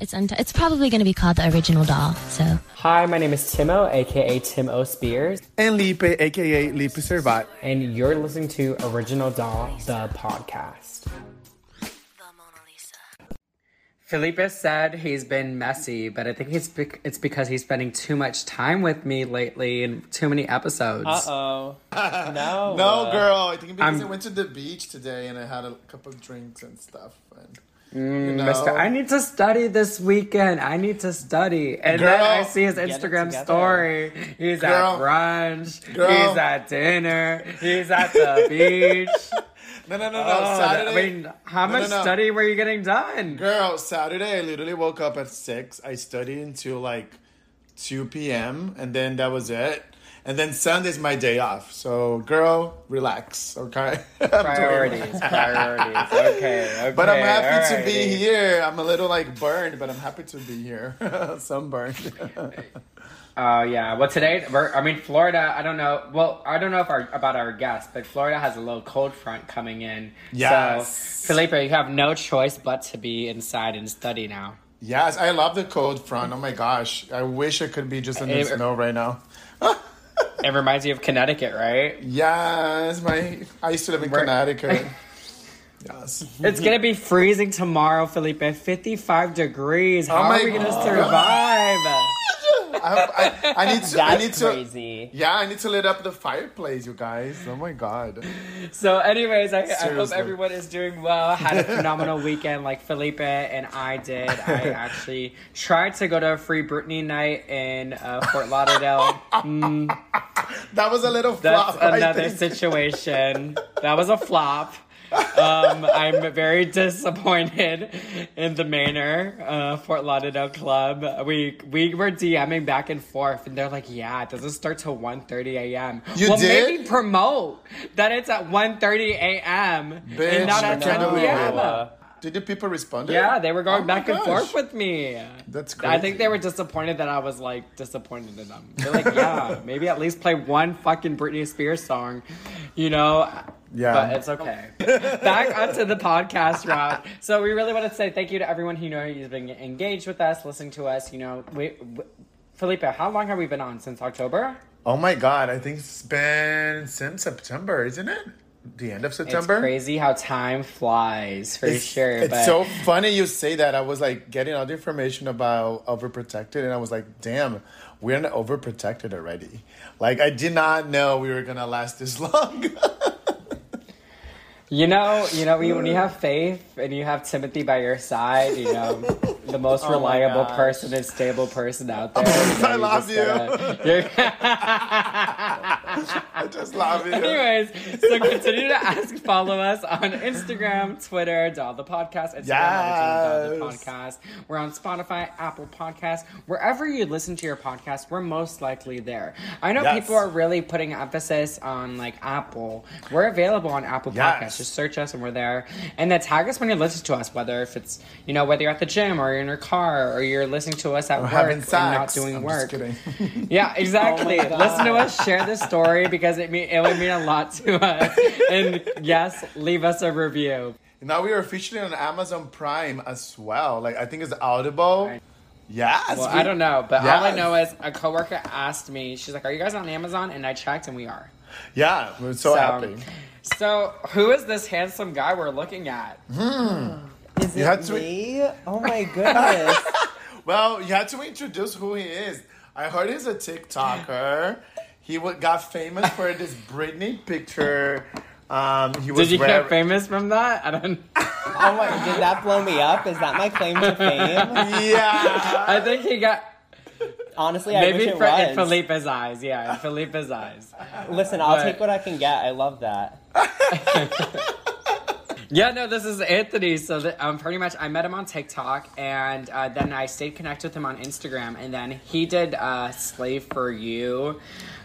It's unt- it's probably going to be called the original doll. So Hi, my name is Timo, aka Tim O. Spears, And Lipe, aka Lipe Servat. and you're listening to Original Doll, the podcast. La Mona Lisa. Felipe said he's been messy, but I think he's bec- it's because he's spending too much time with me lately and too many episodes. Uh oh. no. No, girl. I think because I'm- I went to the beach today and I had a couple of drinks and stuff. And, Mm, you know, Mister, I need to study this weekend. I need to study. And then I see his Instagram story. He's Girl. at brunch. Girl. He's at dinner. He's at the beach. no, no, no, no. Oh, Saturday. I mean, how No, no, much no. study were you getting done? Girl, Saturday I literally woke up at six. I studied until like two p.m. and then that was it. And then Sunday's my day off. So, girl, relax, okay? Priorities, priorities. Okay, okay. But I'm happy to be here. I'm a little like burned, but I'm happy to be here. Sunburned. Oh yeah. Well, today, we're, I mean, Florida. I don't know. Well, I don't know if our about our guest, but Florida has a little cold front coming in. Yes. So, Felipe, you have no choice but to be inside and study now. yes, I love the cold front. Oh my gosh. I wish it could be just in the Eh, snow right now. It reminds you of Connecticut, right? Yes, my I used to live in Where- Connecticut. yes. It's gonna be freezing tomorrow, Felipe. Fifty-five degrees. Oh How Oh are we gonna survive? I, I, I need to. I That's need to. crazy. Yeah, I need to lit up the fireplace, you guys. Oh my god. So, anyways, I, I hope everyone is doing well. Had a phenomenal weekend, like Felipe and I did. I actually tried to go to a free Britney night in uh, Fort Lauderdale. Mm, That was a little that's flop. I another situation. That was a flop. Um, I'm very disappointed in the Manor, uh, Fort Lauderdale Club. We we were DMing back and forth, and they're like, "Yeah, it doesn't start till 1.30 a.m." You well, did? maybe promote that it's at 1.30 a.m. And not at can't 10 believe p.m. Did the people respond? Yeah, they were going Oh back and forth with me. That's I think they were disappointed that I was like disappointed in them. They're like, yeah, maybe at least play one fucking Britney Spears song, you know? Yeah. But it's okay. Back onto the podcast route. So we really want to say thank you to everyone who know who's been engaged with us, listening to us. You know, we, we, Felipe, how long have we been on since October? Oh my god, I think it's been since September, isn't it? The end of September. It's crazy how time flies, for It's, sure. it's but so funny you say that. I was like getting all the information about overprotected, and I was like, damn, we're not overprotected already. Like, I did not know we were gonna last this long. You know, you know, when you, when you uh. have faith and you have Timothy by your side, you know, the most Oh reliable person and stable person out there. You know, I love just gotta- I just love it. Anyways, so continue to ask, follow us on Instagram, Twitter, Doll the Podcast, Instagram, Doll the Podcast. We're on Spotify, Apple Podcast, wherever you listen to your podcast, we're most likely there. I know Yes. people are really putting emphasis on like Apple. We're available on Apple Yes. Podcasts. Just search us and we're there. And then tag us when you listen to us, whether if it's you know whether you're at the gym or you're in your car or you're listening to us at Or work having and not doing I'm work. Just kidding. Yeah, exactly. Oh Listen to us, share this story because it mean it would mean a lot to us. And yes, leave us a review. now we are featured on Amazon Prime as well. Like, I think it's Audible. Yes. Well, we- I don't know, but all I know is a coworker asked me. She's like, "Are you guys on Amazon?" And I checked, and we are. Yeah, we're so, happy. So, who is this handsome guy we're looking at? Hmm. Is You it had to- me? Oh my goodness. Well, you had to introduce who he is. I heard he's a TikToker. He wa- got famous for this Britney picture. Um, he was Did you wear- get famous from that? I don't. oh my, did that blow me up? Is that my claim to fame? Yeah. I think he got Honestly, I maybe wish it for, in was. Felipe's eyes. Yeah, in Felipe's eyes. Listen, I'll But- take what I can get. I love that. Yeah, no, this is Anthony. So that, um, pretty much, I met him on TikTok, and uh, then I stayed connected with him on Instagram, and then he did uh, "Slave for You"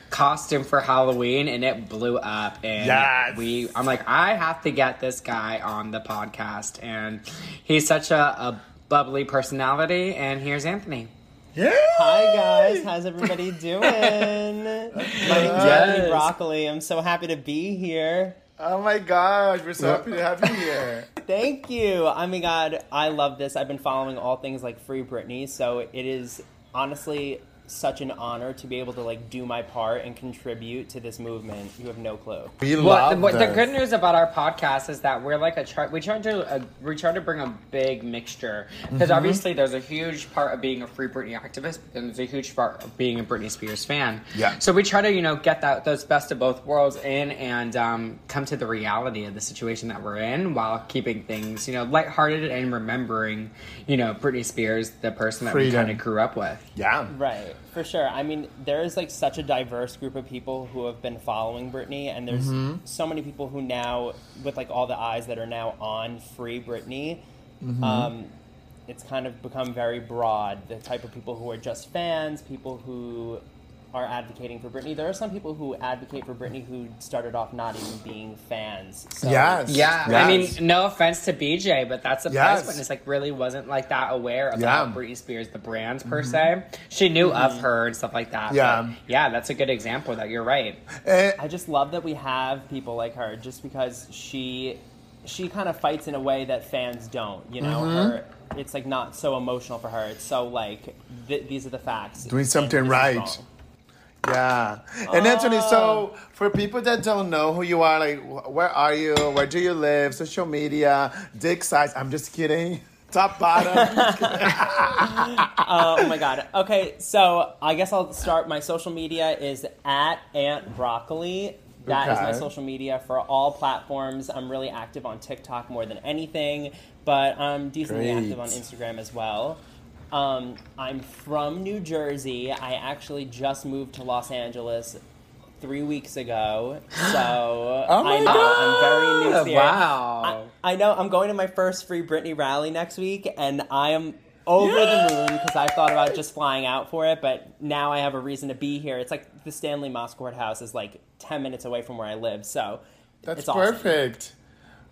costume for Halloween, and it blew up. And Yes. we, I'm like, I have to get this guy on the podcast, and he's such a, a bubbly personality. And here's Anthony. Yeah. Hi guys, how's everybody doing? My name's Yes. Anthony Broccoli. I'm so happy to be here. Oh my gosh, we're so happy to have you here. Thank you. Oh my god, I love this. I've been following all things like Free Britney, so it is honestly such an honor to be able to like do my part and contribute to this movement. You have no clue. We Well, love the, what- the good news about our podcast is that we're like a try. We try to uh, we try to bring a big mixture because Mm-hmm. obviously there's a huge part of being a free Britney activist and there's a huge part of being a Britney Spears fan. Yeah. So we try to you know get that those best of both worlds in and um, come to the reality of the situation that we're in while keeping things you know lighthearted and remembering you know Britney Spears, the person that we kind of grew up with. Yeah. Right, for sure. I mean, there is like such a diverse group of people who have been following Britney, and there's so many people who now, with like all the eyes that are now on Free Britney, um, it's kind of become very broad. The type of people who are just fans, people who are advocating for Britney. There are some people who advocate for Britney who started off not even being fans. So Yes. Yeah, I mean, no offense to BJ, but that's a Yes. price witness. Like, really wasn't like that aware of Yeah. Mm-hmm. Britney Spears, the brand per se. She knew of her and stuff like that. Yeah. but yeah, that's a good example. That you're right. Eh, I just love that we have people like her just because she she kind of fights in a way that fans don't, you know. Mm-hmm. Her it's like not so emotional for her. It's so like th- these are the facts. Doing something right. wrong. Yeah. And Anthony, Oh. so for people that don't know who you are, like, wh- where are you? Where do you live? Social media, dick size. I'm just kidding. Top, bottom. Uh, oh my god. Okay, so I guess I'll start. My social media is at Aunt Broccoli. That is my Okay. social media for all platforms. I'm really active on TikTok more than anything, but I'm decently Great. active on Instagram as well. Um, I'm from New Jersey. I actually just moved to Los Angeles three weeks ago, so Oh I know I'm very new here. wow. I, I know I'm going to my first Free Britney rally next week, and I am over the moon because I thought about just flying out for it, but now I have a reason to be here. It's like the Stanley Mosk Courthouse is like 10 minutes away from where I live, so That's it's awesome.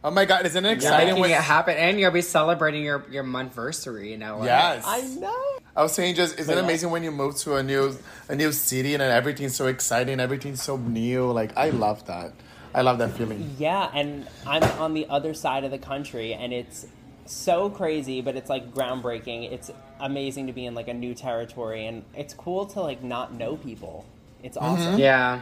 Perfect. Oh my God, isn't it You're exciting? making when- it happen, and you'll be celebrating your your monthversary in LA. Yes. I know. I was saying, just isn't it uh, amazing when you move to a new a new city and then everything's so exciting, everything's so new. Like I love that. I love that feeling. Yeah, and I'm on the other side of the country, and it's so crazy, but it's like groundbreaking. It's amazing to be in like a new territory, and it's cool to like not know people. It's mm-hmm. awesome. Yeah.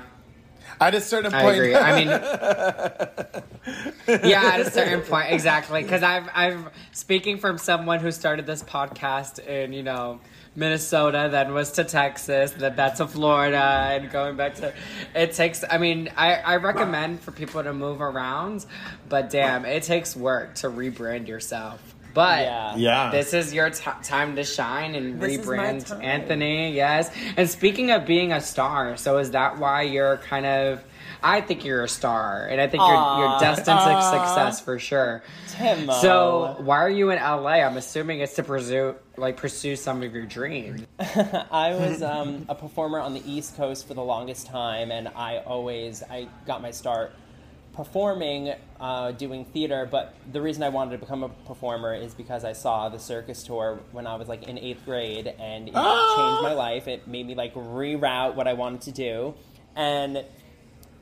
At a certain I point, agree. I mean, yeah, at a certain point, exactly. Because I've, I've speaking from someone who started this podcast in, you know, Minnesota, then was to Texas, then back to Florida, and going back to. It takes. I mean, I, I recommend for people to move around, but damn, it takes work to rebrand yourself. But Yeah. Yeah. this is your t- time to shine and This rebrand. Anthony. Yes. And speaking of being a star, so is that why you're kind of? I think you're a star, and I think you're you're Aw. destined to success for sure. Timo. So why are you in LA? I'm assuming it's to pursue like pursue some of your dreams. I was um, a performer on the East Coast for the longest time, and I always I got my start performing, uh, doing theater. But the reason I wanted to become a performer is because I saw the circus tour when I was like in eighth grade, and it changed my life. It made me like reroute what I wanted to do, and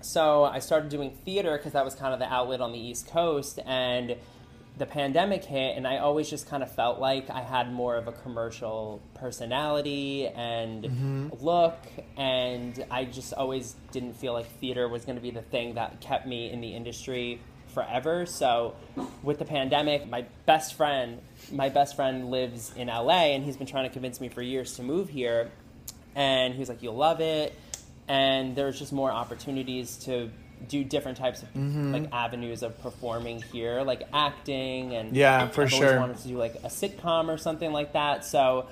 so I started doing theater because that was kind of the outlet on the East Coast, and the pandemic hit, and I always just kind of felt like I had more of a commercial personality and mm-hmm. look, and I just always didn't feel like theater was going to be the thing that kept me in the industry forever. So, with the pandemic, my best friend, my best friend lives in LA, and he's been trying to convince me for years to move here, and he was like, "You'll love it." and there's just more opportunities to do different types of Mm-hmm. like avenues of performing here, like acting and Yeah, for I've sure. Always wanted to do like a sitcom or something like that. So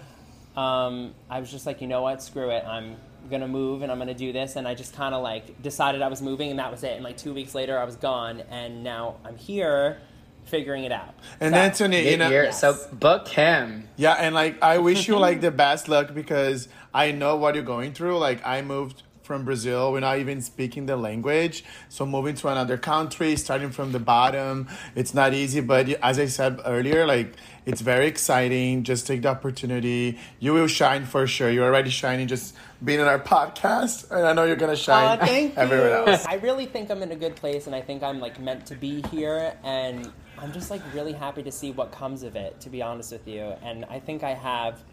um, I was just like, you know what, screw it, I'm gonna move and I'm gonna do this, and I just kind of like decided I was moving, and that was it. And like two weeks later, I was gone, and now I'm here, figuring it out. And So- Anthony, you know, Mid-year, So book him. Yeah, and like I wish you like the best luck because I know what you're going through. Like I moved from Brazil. We're not even speaking the language. So moving to another country, starting from the bottom, it's not easy. But as I said earlier, like it's very exciting. Just take the opportunity. You will shine for sure. You're already shining just being in our podcast. And I know you're gonna shine Aw, thank everywhere you. else. I really think I'm in a good place, and I think I'm like meant to be here, and I'm just like really happy to see what comes of it. To be honest with you, and I think I have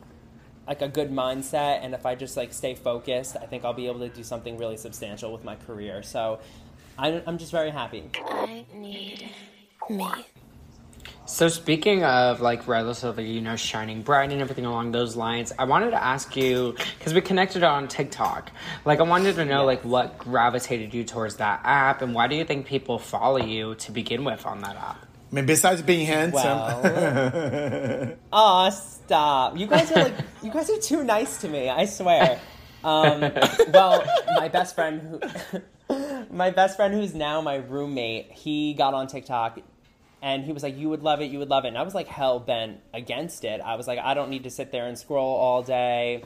like a good mindset, and if I just like stay focused, I think I'll be able to do something really substantial with my career. So I, I'm just very happy. I need me. So speaking of like relatively, you know, shining bright and everything along those lines, I wanted to ask you because we connected on TikTok. Like, I wanted to know like what gravitated you towards that app, and why do you think people follow you to begin with on that app? I mean, besides being handsome, Well, aw, stop! You guys are like, you guys are too nice to me. I swear. Um, well, my best friend, who, my best friend, who's now my roommate, he got on TikTok, and he was like, "You would love it, you would love it," and I was like hell bent against it. I was like, I don't need to sit there and scroll all day.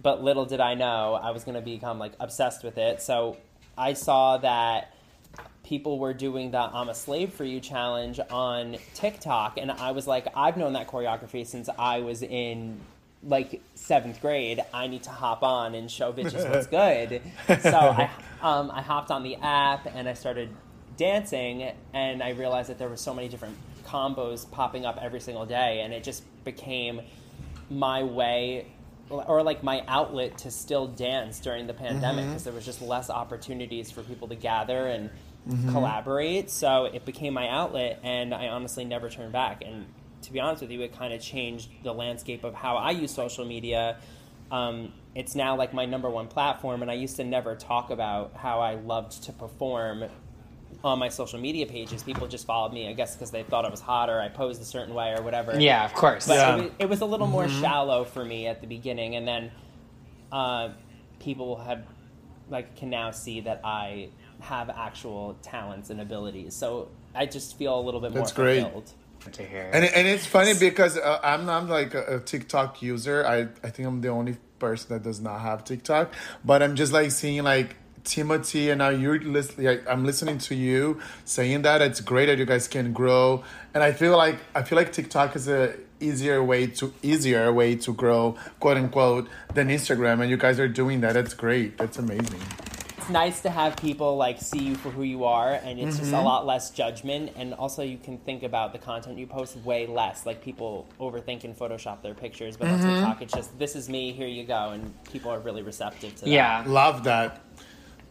But little did I know, I was gonna become like obsessed with it. So I saw that people were doing the I'm a slave for you challenge on TikTok and I was like I've known that choreography since I was in like seventh grade. I need to hop on and show bitches what's good. So I um, I hopped on the app and I started dancing and I realized that there were so many different combos popping up every single day and it just became my way or like my outlet to still dance during the pandemic because there was just less opportunities for people to gather and collaborate so it became my outlet and i honestly never turned back and to be honest with you it kind of changed the landscape of how i use social media um, it's now like my number one platform and i used to never talk about how i loved to perform on my social media pages people just followed me i guess because they thought i was hot or i posed a certain way or whatever Yeah, of course. but Yeah. it, was, it was a little more shallow for me at the beginning, and then uh, people have like can now see that I have actual talents and abilities. So I just feel a little bit That's more great. To hear. And, and it's funny because uh, I'm not like a, a TikTok user. I, I think I'm the only person that does not have TikTok. But I'm just like seeing like Timothy and now you're listening. I'm listening to you saying that it's great that you guys can grow. And I feel like I feel like TikTok is a easier way to easier way to grow quote unquote than Instagram. And you guys are doing that. That's great. That's amazing. It's nice to have people like see you for who you are, and it's just a Mm-hmm. lot less judgment. And also, you can think about the content you post way less. Like people overthink and Photoshop their pictures, but Mm-hmm. on TikTok, it's just this is me. Here you go, and people are really receptive to that. yeah. Love that.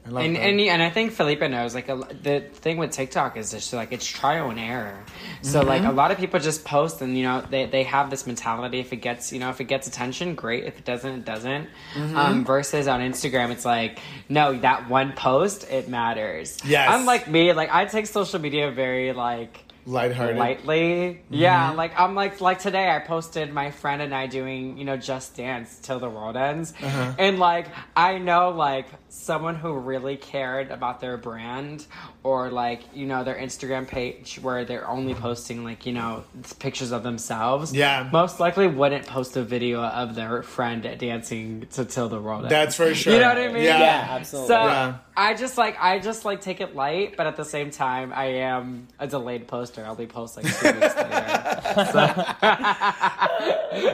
I love And, that. and and I think Felipe knows like a, the thing with TikTok is just like it's trial and error. So like mm-hmm. a lot of people just post and you know they, they have this mentality if it gets you know if it gets attention great if it doesn't it doesn't. Mm-hmm. Um, versus on Instagram it's like no that one post it matters. Yes. Unlike me like I take social media very like Lighthearted. lightly. Mm-hmm. Yeah, like I'm like like today I posted my friend and I doing, you know, just dance till the world ends. Uh-huh. And like I know like someone who really cared about their brand or like, you know, their Instagram page where they're only posting like, you know, pictures of themselves. Yeah. Most likely wouldn't post a video of their friend dancing to till the world ends. That's for sure. You know what I mean? Yeah. Yeah, absolutely. So Yeah. I just like I just like take it light, but at the same time I am a delayed poster. I'll be post like two weeks later.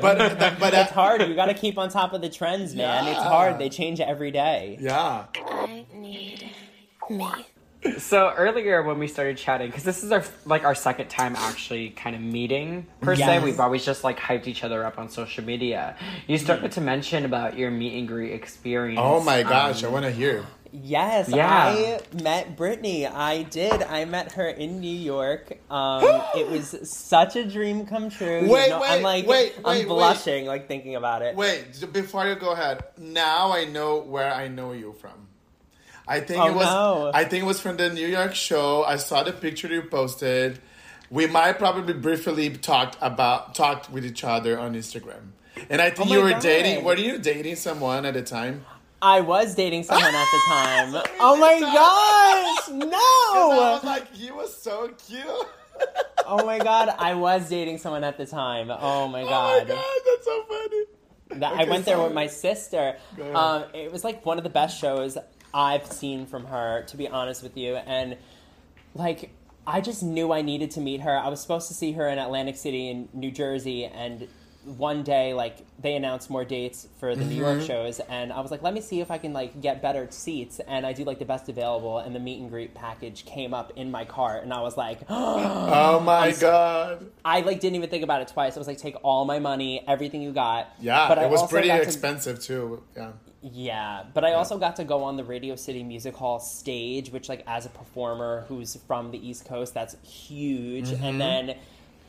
But but It's uh, hard. You got to keep on top of the trends, man. It's hard. They change every day. yeah. I need me. So earlier when we started chatting, because this is our like our second time actually kind of meeting per se, we've always just like hyped each other up on social media. You started to mention about your meet and greet experience. Oh my gosh, um, I want to hear. Yes, Yeah. I met Britney. I did. I met her in New York. Um, it was such a dream come true. You Wait, know, wait, I'm like, wait, I'm wait, blushing like thinking about it. Wait, before you go ahead. Now I know where I know you from. I think Oh, it was. no. I think it was from the New York show. I saw the picture you posted. We might probably briefly talked about talked with each other on Instagram. And I think Oh you were God. dating. Were you dating someone at the time? I was dating someone at the time. Oh my gosh, And I was no! like, he was so cute. Oh my god, I was dating someone at the time. Oh my Oh my god. god, that's so funny. That I Okay, went there sorry. with my sister. Um, it was like one of the best shows I've seen from her, to be honest with you. And like, I just knew I needed to meet her. I was supposed to see her in Atlantic City in New Jersey, and one day, like, they announced more dates for the New York shows, and I was like, let me see if I can like get better seats. And I do like the best available, and the meet and greet package came up in my cart, and I was like, Oh my god. I like didn't even think about it twice. I was like, take all my money, everything you got. Yeah, but I it was pretty got to- expensive too. Yeah. yeah, but I also got to go on the Radio City Music Hall stage, which, like, as a performer who's from the East Coast, that's huge. Mm-hmm. And then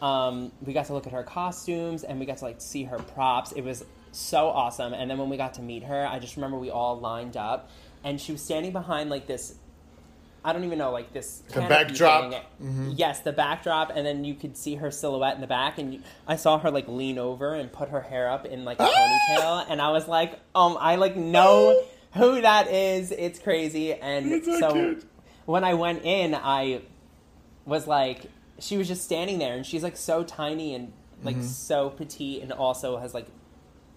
um, we got to look at her costumes and we got to like see her props. It was so awesome. And then when we got to meet her, I just remember we all lined up, and she was standing behind like this. I don't even know, like this The backdrop. Mm-hmm. Yes, the backdrop, and then you could see her silhouette in the back, and you, I saw her like lean over and put her hair up in like a ponytail, and I was like, um, I like know who that is. It's crazy, and It's so so when I went in, I was like, she was just standing there, and she's like so tiny and like Mm-hmm. so petite, and also has like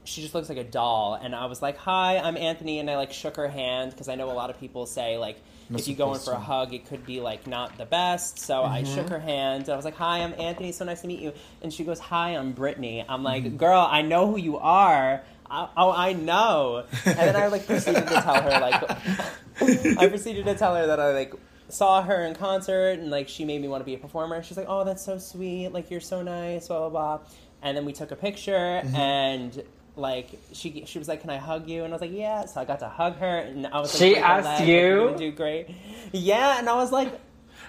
she just looks like a doll and i was like hi i'm anthony and i like shook her hand because i know a lot of people say like if you go in for a. Mm-hmm. hug it could be like not the best so i shook her hand and i was like hi i'm anthony so nice to meet you and she goes hi i'm britney i'm like Mm-hmm. girl i know who you are I, oh i know and then i like proceeded to tell her like i proceeded to tell her that i like saw her in concert and like she made me want to be a performer. She's like oh that's so sweet. Like you're so nice blah blah blah. And then we took a picture Mm-hmm. and like she she was like can i hug you? And i was like yeah. So i got to hug her and i was like She asked leg, you? you're do great. Yeah and i was like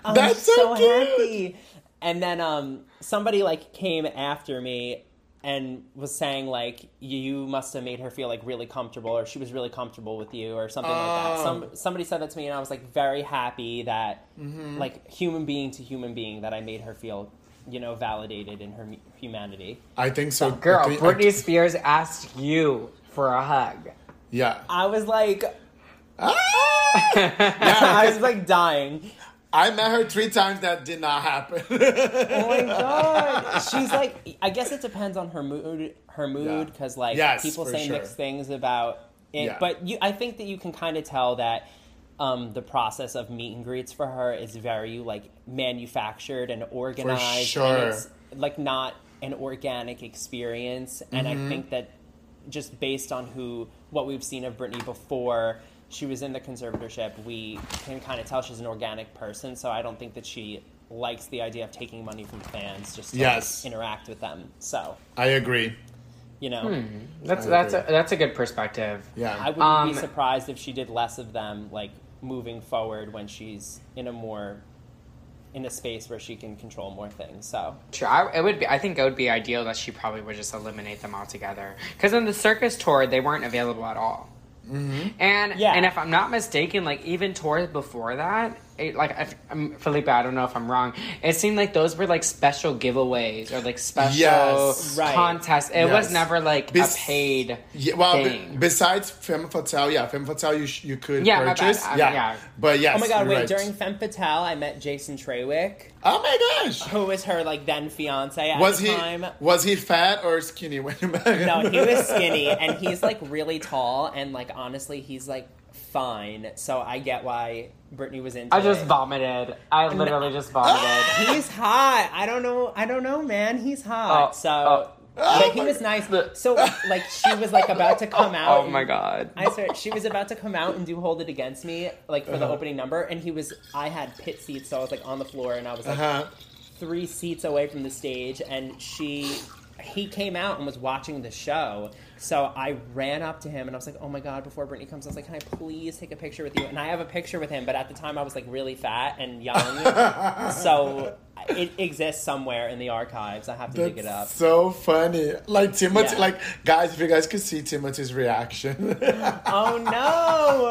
i'm That's so so, happy. And then um somebody like came after me and was saying like you must have made her feel like really comfortable or she was really comfortable with you or something like that some somebody said that to me and i was like very happy that Mm-hmm. like human being to human being that i made her feel you know validated in her humanity I think so. I Girl, think- Britney Spears asked you for a hug. Yeah. i was like Ah! i was like dying I met her three times. That did not happen. oh my god she's like i guess it depends on her mood her mood because like Yes, people say sure. mixed things about it Yeah. but you i think that you can kind of tell that um, the process of meet and greets for her is very like manufactured and organized sure. and it's like not an organic experience and Mm-hmm. i think that just based on who what we've seen of Britney before she was in the conservatorship, we can kind of tell she's an organic person. So I don't think that she likes the idea of taking money from fans just to Yes. interact with them. So I agree. you know, That's that's a, that's a good perspective. Yeah. I wouldn't Um, be surprised if she did less of them, like moving forward when she's in a more in a space where she can control more things. So Sure, I, it would be. I think it would be ideal that she probably would just eliminate them altogether. Because in the circus tour, they weren't available at all. Mm-hmm. And Yeah. and if I'm not mistaken, like even tours before that, it, like if, um, Felipe, I don't know if I'm wrong. It seemed like those were like special giveaways or like special Yes. Right. contests. It was never like Bes- a paid. Yeah, well, be- thing. besides Femme Fatale, yeah, Femme Fatale, you sh- you could Yeah, purchase. I- yeah. yeah. but yes. Oh my god, wait, right. during Femme Fatale I met Jason Trawick, Oh my gosh, who was her like then fiance at was the he time. was he fat or skinny when you met him? No, he was skinny and he's like really tall and like honestly he's like fine. So I get why Britney was into I just it. vomited. I literally just vomited. He's hot. I don't know. I don't know, man. He's hot. Oh, so, oh. but he was nice. So, like, she was like about to come out. oh my god. I swear, she was about to come out and do "Hold It Against Me" like for the Uh-huh. opening number, and he was. I had pit seats, so I was like on the floor, and I was like Uh-huh. three seats away from the stage, and she. He came out and was watching the show, so I ran up to him and I was like, "Oh my god!" Before Britney comes, I was like, "Can I please take a picture with you?" And I have a picture with him, but at the time I was like really fat and young, so it exists somewhere in the archives. I have to dig it up. So funny. Like Timothy, Yeah. like guys, if you guys could see Timothy's reaction. Oh no!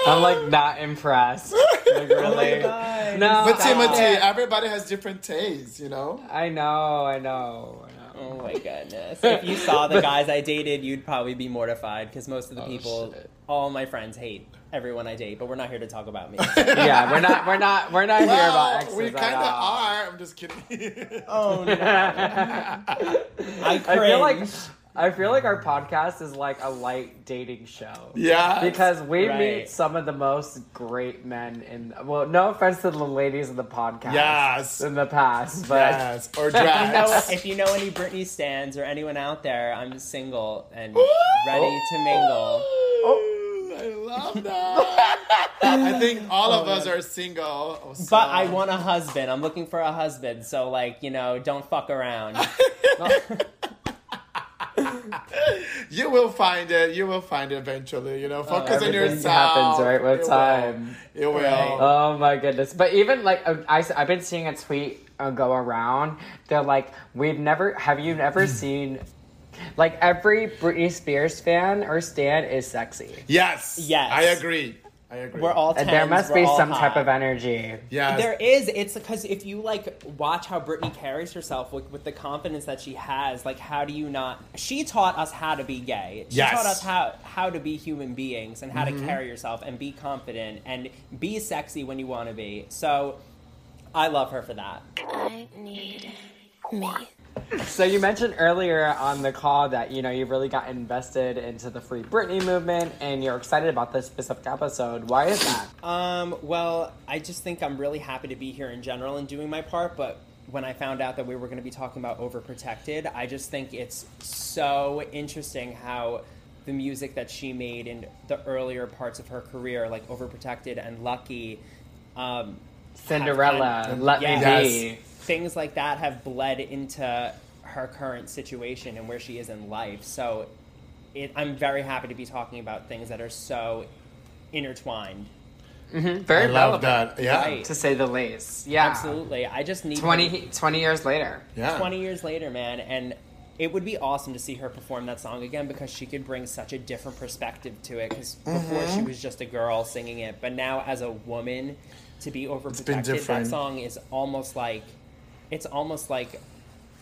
I'm like not impressed. Like, Oh really. my god! No, but Stop Timothy, everybody has different tastes, you know. I know, I know, I know. Oh my goodness. If you saw the guys I dated, you'd probably be mortified because most of the Oh, people, shit. all my friends hate everyone I date, but we're not here to talk about me. yeah, we're not, we're not, we're not here about Well, exes we kind of all. are. I'm just kidding. oh no. I cringe. I feel like I feel like our podcast is like a light dating show. Yeah. Because we Right. meet some of the most great men in well, no offense to the ladies in the podcast. Yes. In the past, but yes. Or If you, know, drags. if you know any Britney stands or anyone out there, I'm single and ready to mingle. Ooh, I love that. I think all oh, of us are single. Oh, so- But I want a husband. I'm looking for a husband. So, like, you know, don't fuck around. You will find it. You will find it eventually. You know, focus on everything yourself. happens, right, with It will. time. It will. Right. Oh my goodness! But even like uh, I, I've been seeing a tweet uh, go around. They're like, "We've never. Have you never seen?" Like every Britney Spears fan or stan is sexy. Yes. Yes. I agree. I agree. We're all And there must be some hot. type of energy. Yeah, There is. It's because if you like watch how Britney carries herself with, with the confidence that she has, like how do you not? She taught us how to be gay. She Yes. taught us how how to be human beings and how to mm-hmm. carry yourself and be confident and be sexy when you want to be. So, I love her for that. I need me. So you mentioned earlier on the call that you know you've really got invested into the Free Britney movement, and you're excited about this specific episode. Why is that? Um, well, I just think I'm really happy to be here in general and doing my part, but when I found out that we were going to be talking about Overprotected, I just think it's so interesting how the music that she made in the earlier parts of her career, like Overprotected and Lucky, um, Cinderella, let yes, me be. Things like that have bled into her current situation and where she is in life. So it, I'm very happy to be talking about things that are so intertwined. Very I love relevant, that. Yeah. Right. to say the least. Yeah, Absolutely. I just need 20, 20 years later. Yeah. 20 years later, man, and it would be awesome to see her perform that song again because she could bring such a different perspective to it. Because before Mm-hmm. she was just a girl singing it, but now as a woman to be overprotected, that song is almost like it's almost like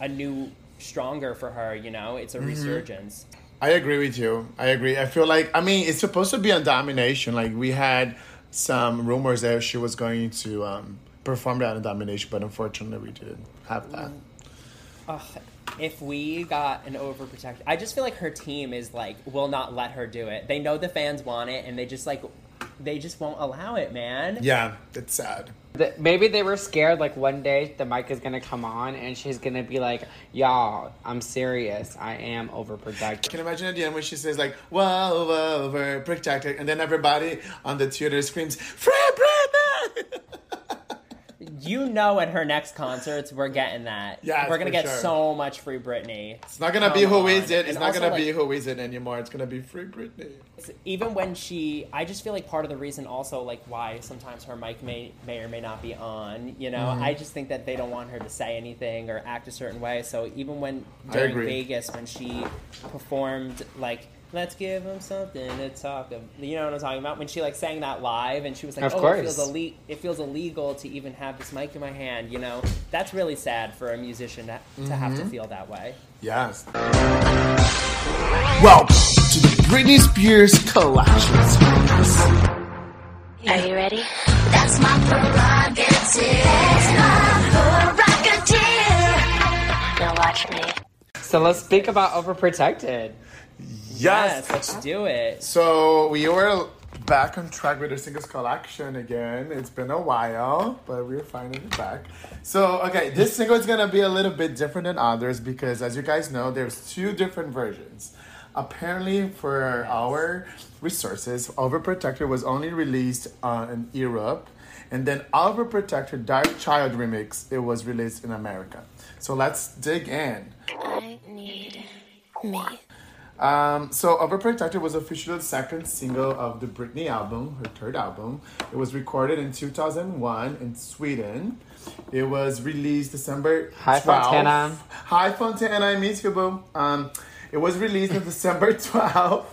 a new, stronger for her. You know, it's a Mm-hmm. resurgence. I agree with you. I agree. I feel like I mean it's supposed to be on domination. Like we had some rumors that she was going to um, perform that on domination, but unfortunately we didn't have that. Ugh, if we got an overprotected, I just feel like her team is like will not let her do it. They know the fans want it, and they just like they just won't allow it, man. Yeah, it's sad. Maybe they were scared like one day the mic is gonna come on and she's gonna be like, "Y'all, I'm serious. I am overprotected." Can you imagine at the end when she says like "Whoa, whoa, we're protected," and then everybody on the theater screams "Free Britney!" You know, at her next concerts, we're getting that. Yeah, we're gonna get sure. so much free Britney. It's not gonna be Come who is it. It's And not also, gonna be like- who is it anymore. It's gonna be Free Britney. Even when she, I just feel like part of the reason also like why sometimes her mic may may or may not be on. You know, Mm-hmm. I just think that they don't want her to say anything or act a certain way. So even when during. Vegas when she performed like. Let's give them something to talk of. You know what I'm talking about? When she like sang that live, and she was like, Of "Oh, course. it feels ille- it feels illegal to even have this mic in my hand." You know, that's really sad for a musician to, to have Mm-hmm. to feel that way. Yes. Welcome to the Britney Spears collection. Are you ready? That's my prerogative. That's my prerogative. Now watch me. So let's speak about overprotected. Yes, let's do it. So we were back on track with the singles collection again. It's been a while, but we're finally back. So okay, this single is gonna be a little bit different than others because, as you guys know, there's two different versions. Apparently, for our resources, Overprotected was only released uh, in Europe, and then Overprotected Dark Child remix it was released in America. So let's dig in. I need me. Um, so Overprotected was officially the second single of the Britney album, her third album. It was recorded in 2001 in Sweden. It was released December Hi, 12th. Fontana. Hi Fontana, I miss you, boo. Um, it was released on December 12th,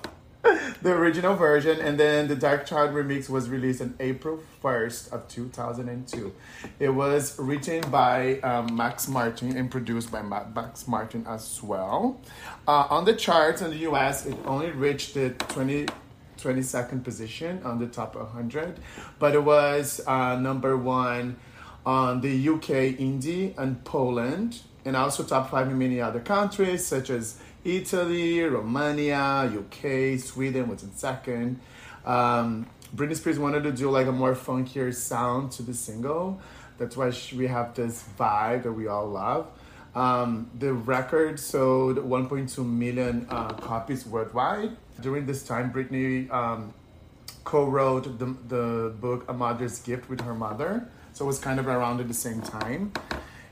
the original version, and then the Dark Child remix was released on April 1st of 2002. It was written by um, Max Martin and produced by Ma- Max Martin as well. Uh, on the charts in the US, it only reached the 20, 22nd position on the top 100, but it was uh, number one on the UK, India, and Poland. and also top five in many other countries such as Italy, Romania, UK, Sweden was in second. Um, Britney Spears wanted to do like a more funkier sound to the single. That's why she, we have this vibe that we all love. Um, the record sold 1.2 million uh, copies worldwide. During this time, Britney um, co-wrote the, the book A Mother's Gift with her mother. So it was kind of around at the same time.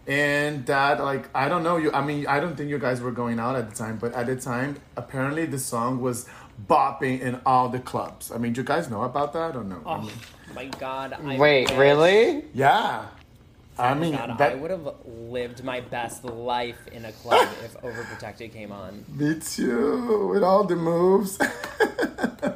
And that, like, I don't know, you. I mean, I don't think you guys were going out at the time, but at the time, apparently the song was bopping in all the clubs. I mean, do you guys know about that or no? I Oh mean, my god. I Wait, wish- really? yeah. I mean, God, that, I would have lived my best life in a club if Overprotected came on. Me too, with all the moves.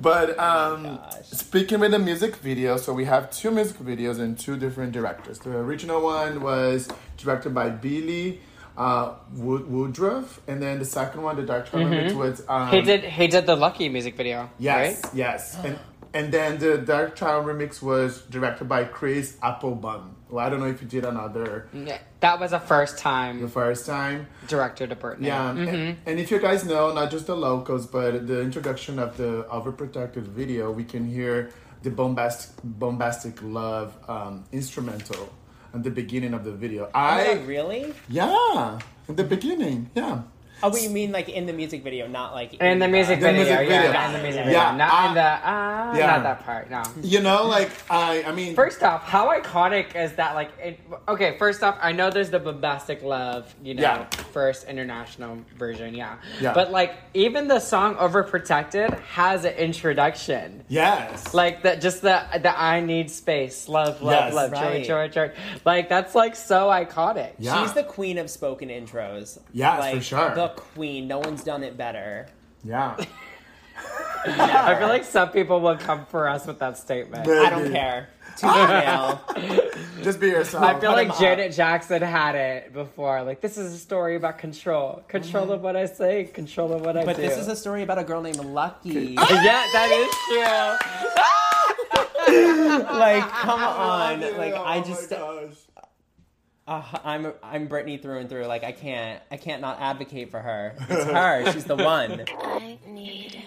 but um, gosh. speaking with the music video, so we have two music videos and two different directors. The original one was directed by Billie uh, Wood- Woodruff, and then the second one, the Dark Tribe was um, He did. He did the Lucky music video. Yes, Right? yes, and and then the Dark Child remix was directed by Chris Applebaum. Well, I don't know if you did another Yeah, That was a first time. the first time. director to Britney. Yeah, and, and if you guys know, not just the locals, but the introduction of the overprotected video, we can hear the bombastic, bombastic love um, instrumental at the beginning of the video. Oh, I really? yeah, in the beginning, yeah. Oh, but you mean like in the music video, not like In the music The video, music yeah, video. not in the music video, yeah. not Ah. in the uh, Yeah. not that part. No. You know, like I, I mean, First off, how iconic is that? Like, it, okay, first off, I know there's the bombastic love, you know, Yeah. First international version, yeah. Yeah. But like, even the song "Overprotected" has an introduction. yes, Like that, just the the I need space, love, love, Yes. love, Right. joy, joy, joy. Like that's like so iconic. Yeah. She's the queen of spoken intros. Yes, like, for sure. The queen. No one's done it better. yeah. I feel like some people will come for us with that statement. But- I don't care. Just be yourself. I feel Put like 'em up. Janet Jackson had it before. Like this is a story about control, control of what I say, control of what I But do. But this is a story about a girl named Lucky. yeah, that is true. like, come on. Oh Like, I my just. gosh. Uh, I'm I'm Britney through and through. Like I can't I can't not advocate for her. It's her. She's the one. I need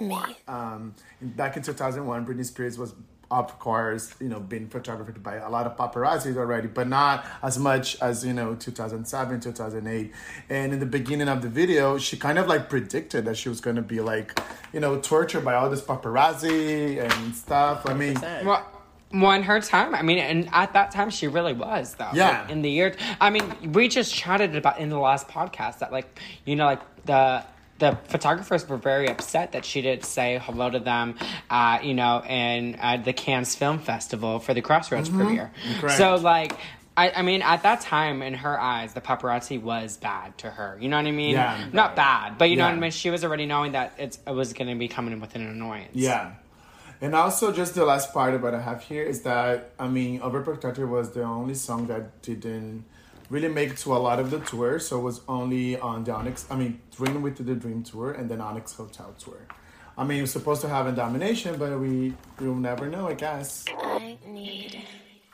me. um, back in 2001, Britney Spears was, of course, you know, being photographed by a lot of paparazzi already, but not as much as, you know, 2007, 2008. And in the beginning of the video, she kind of like predicted that she was going to be like, you know, tortured by all this paparazzi and stuff. I mean, well, well, in her time, I mean, and at that time, she really was though. Yeah. Like, in the year, I mean, we just chatted about in the last podcast that, like, you know, like the the photographers were very upset that she didn't say hello to them, uh, you know, in uh, the Cannes Film Festival for the Crossroads premiere. Correct. So, like. I, I mean, at that time, in her eyes, the paparazzi was bad to her. You know what I mean? Yeah. Not bad, but you know what I mean? She was already knowing that it's, it was going to be coming with an annoyance. Yeah. And also, just the last part what I have here is that, I mean, Overprotected was the only song that didn't really make it to a lot of the tour. So it was only on the Onyx, I mean, Dream Within a Dream Tour and then Onyx Hotel Tour. I mean, it was supposed to have a domination, but we we'll never know, I guess. I need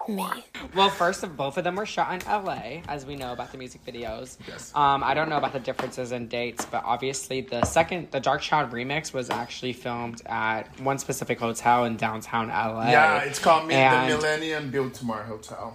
me. Well, first of both of them were shot in LA, as we know about the music videos. Yes. Um, I don't know about the differences in dates, but obviously the second, the Dark Child remix was actually filmed at one specific hotel in downtown LA. Yeah, it's called Mi- And- the Millennium Biltmore Hotel.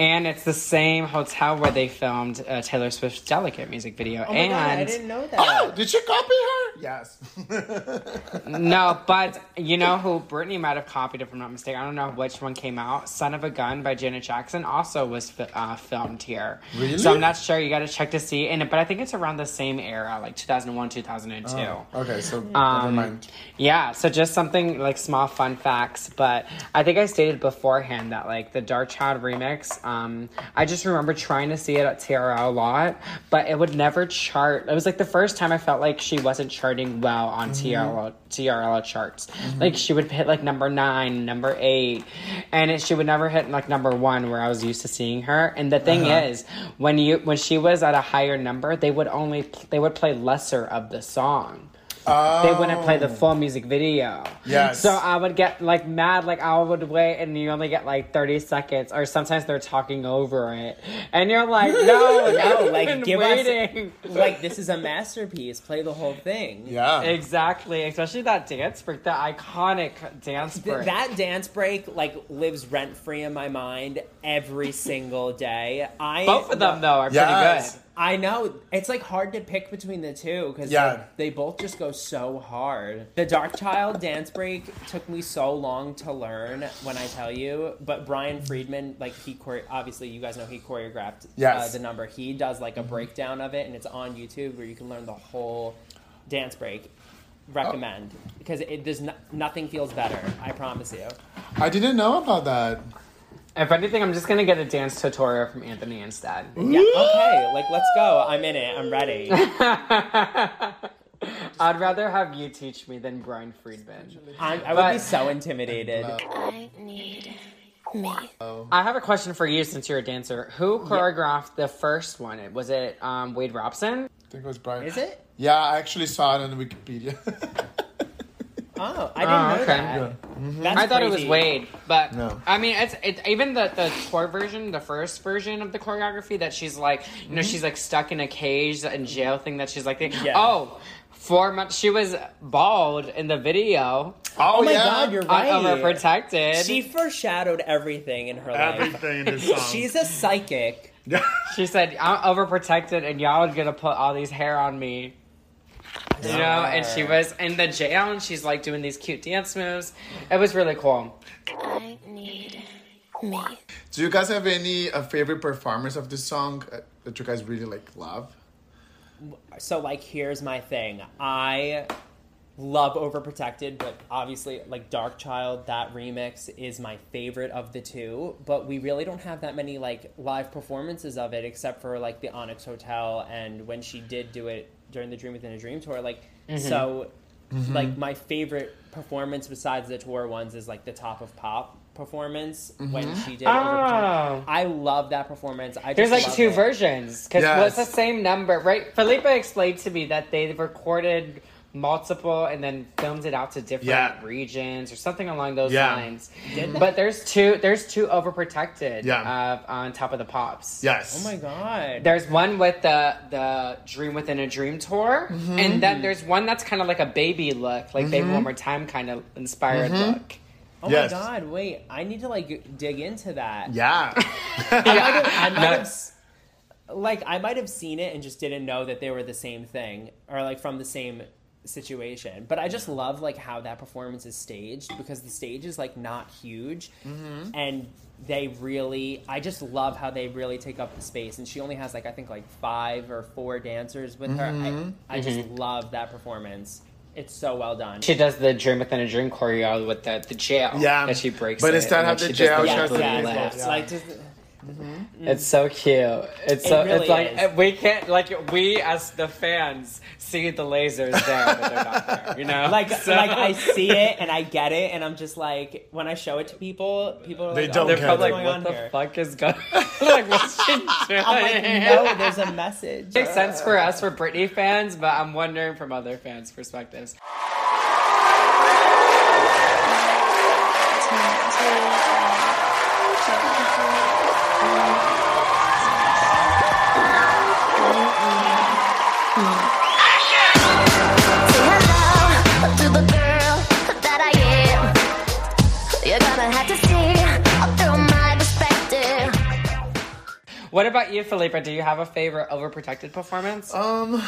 And it's the same hotel where they filmed uh, Taylor Swift's Delicate music video. Oh my and god, I didn't know that. Oh, did she copy her? Yes. no, but you know who Britney might have copied, if I'm not mistaken. I don't know which one came out. "Son of a Gun" by Janet Jackson also was fi- uh, filmed here. Really? So I'm not sure. You got to check to see. And but I think it's around the same era, like 2001, 2002. Oh, okay, so never Um, mind. Yeah, so just something like small fun facts, but I think I stated beforehand that like the Dark Child remix, um, Um, I just remember trying to see it at TRL a lot, but it would never chart. It was like the first time I felt like she wasn't charting well on mm-hmm. TRL TRL charts. Mm-hmm. Like she would hit like number nine, number eight, and it, she would never hit like number one where I was used to seeing her. And the thing uh-huh. is, when you when she was at a higher number, they would only they would play lesser of the song. They wouldn't play the oh. full music video. Yes. So I would get like mad, like I would wait, and you only get like thirty seconds, or sometimes they're talking over it, and you're like, no, No, like give waiting. us like this is a masterpiece. Play the whole thing. Yeah. Exactly, especially that dance break, the iconic dance Th- break. that dance break like lives rent free in my mind every single day. I Both of them though are Yes. pretty good. I know it's like hard to pick between the two because Yeah. they both just go so hard. The Dark Child dance break took me so long to learn when I tell you, but Brian Friedman, like he chore- obviously you guys know he choreographed Yes. uh, the number. He does like a breakdown of it, and it's on YouTube where you can learn the whole dance break. Recommend because it does no- nothing feels better. I promise you. I didn't know about that. If anything, I'm just gonna get a dance tutorial from Anthony instead. Yeah. Okay. Like let's go. I'm in it. I'm ready. I'd rather have you teach me than Brian Friedman. I, I would But- be so intimidated. I need me. I have a question for you since you're a dancer. Who choreographed the first one? Was it um, Wade Robson? I think it was Brian. Is it? Yeah, I actually saw it on Wikipedia. Oh, I didn't Oh, know okay. that. That's I thought it was. Wade, but No. I mean, it's it's even the the tour version, the first version of the choreography that she's like, you know, she's like stuck in a cage in jail thing that she's like, Yeah. oh, four months. She was bald in the video, Oh my yeah. god, you're uh, right. overprotected. She foreshadowed everything in her life. Everything in. She's a psychic. She said, "I'm overprotected, and y'all are gonna put all these hair on me." You know, and she was in the jail, and she's like doing these cute dance moves. It was really cool. I need me. Do you guys have any uh, favorite performers of this song uh, that you guys really like love? So like here's my thing. I love Overprotected, but obviously like Darkchild, that remix is my favorite of the two. But we really don't have that many like live performances of it except for like the Onyx Hotel and when she did do it during the Dream Within a Dream tour. Like mm-hmm. so mm-hmm. like my favorite performance besides the tour ones is like the Top of Pop performance mm-hmm. when she did Oh. I love that performance. I There's just like love two it. versions because Yes. it's the same number, right? Felipe explained to me that they recorded multiple and then filmed it out to different Yeah. regions or something along those Yeah. lines. But there's two. There's two overprotected. Yeah. Uh, on top of the pops. Yes. Oh my god. There's one with the the Dream Within a Dream tour, Mm-hmm. and then there's one that's kind of like a baby look, like Baby One More Time kind of inspired Mm-hmm. look. Oh Yes. my god, wait. I need to like dig into that. Yeah. I might have, I might No. have like I might have seen it and just didn't know that they were the same thing or like from the same situation. But I just love like how that performance is staged because the stage is like not huge Mm-hmm. and they really I just love how they really take up the space and she only has like I think like 5 or 4 dancers with Mm-hmm. her. I, I just love that performance. It's so well done. She does the Dream Within a Dream choreo with the, the jail Yeah. that she breaks. But it, instead and of the she jail, the she has the blue yes, big lips. yes. Yeah. Like just Mm-hmm. It's so cute. It's so really it's like is. we can't like we as the fans see the lasers there, but they're not there. You know, like So- like I see it and I get it and I'm just like when I show it to people, people are They like, don't oh, They're probably like, "What going the here? fuck is going? On? Like, what's she doing?" I'm like, no, there's a message. makes sense for us for Britney fans, but I'm wondering from other fans' perspectives. What about you, Felipe? Do you have a favorite overprotected performance? Um,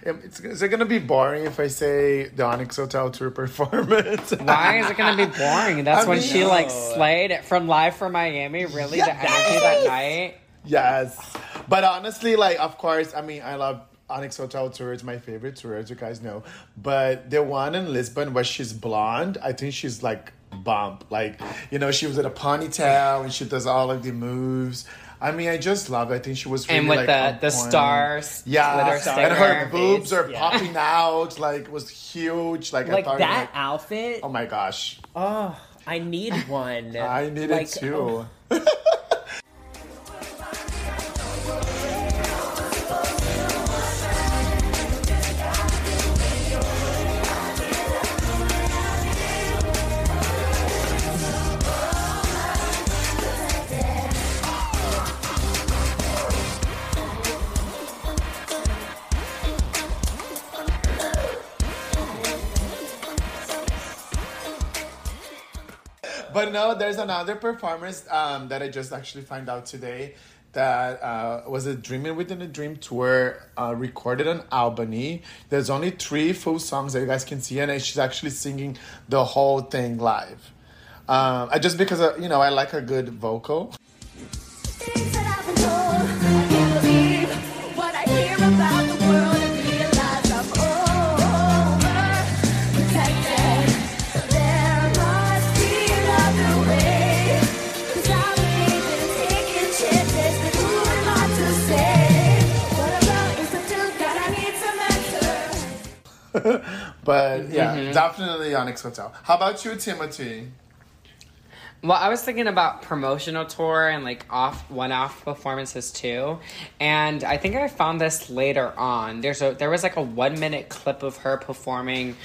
it's, is it gonna be boring if I say the Onyx Hotel tour performance? Why is it gonna be boring? That's I when mean- she like slayed it from live from Miami. Really, the energy that night. Yes, but honestly, like of course, I mean, I love Onyx Hotel tour. It's my favorite tour, as you guys know. But the one in Lisbon where she's blonde, I think she's like bump. Like you know, she was in a ponytail and she does all of the moves. I mean, I just love it. I think she was really And with like, the the point. stars, Yeah, glitter and her sticker. boobs are Yeah. popping out. Like was huge. Like, I thought, that like, outfit. oh my gosh, Oh, I need one. I need like, it too. Oh. no, there's another performance um, that I just actually find out today that uh, was a Dreaming Within a Dream tour uh, recorded in Albany. There's only three full songs that you guys can see, and she's actually singing the whole thing live. Um, I just because uh, you know I like a good vocal. But yeah, mm-hmm. definitely Onyx Hotel. How about you, Timothy? Well, I was thinking about promotional tour and like off one-off performances too, and I think I found this later on. There's a there was like a one-minute clip of her performing.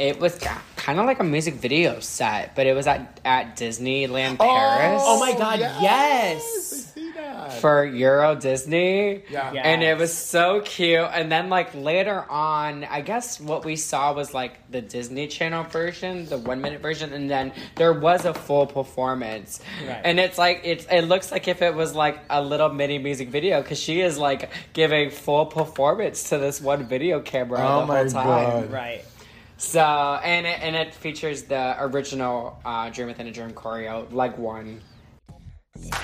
It was kind of like a music video set, but it was at at Disneyland oh, Paris Oh my God, I yes. see that. for Euro Disney. Yeah. Yeah. And it was so cute. And then like later on, I guess what we saw was like the Disney Channel version, the one minute version, and then there was a full performance. Right. And it's like it's it looks like if it was like a little mini music video because she is like giving full performance to this one video camera Oh the my whole time. God. Right. So and it, and it features the original uh, Dream Within a Dream choreo, like one. I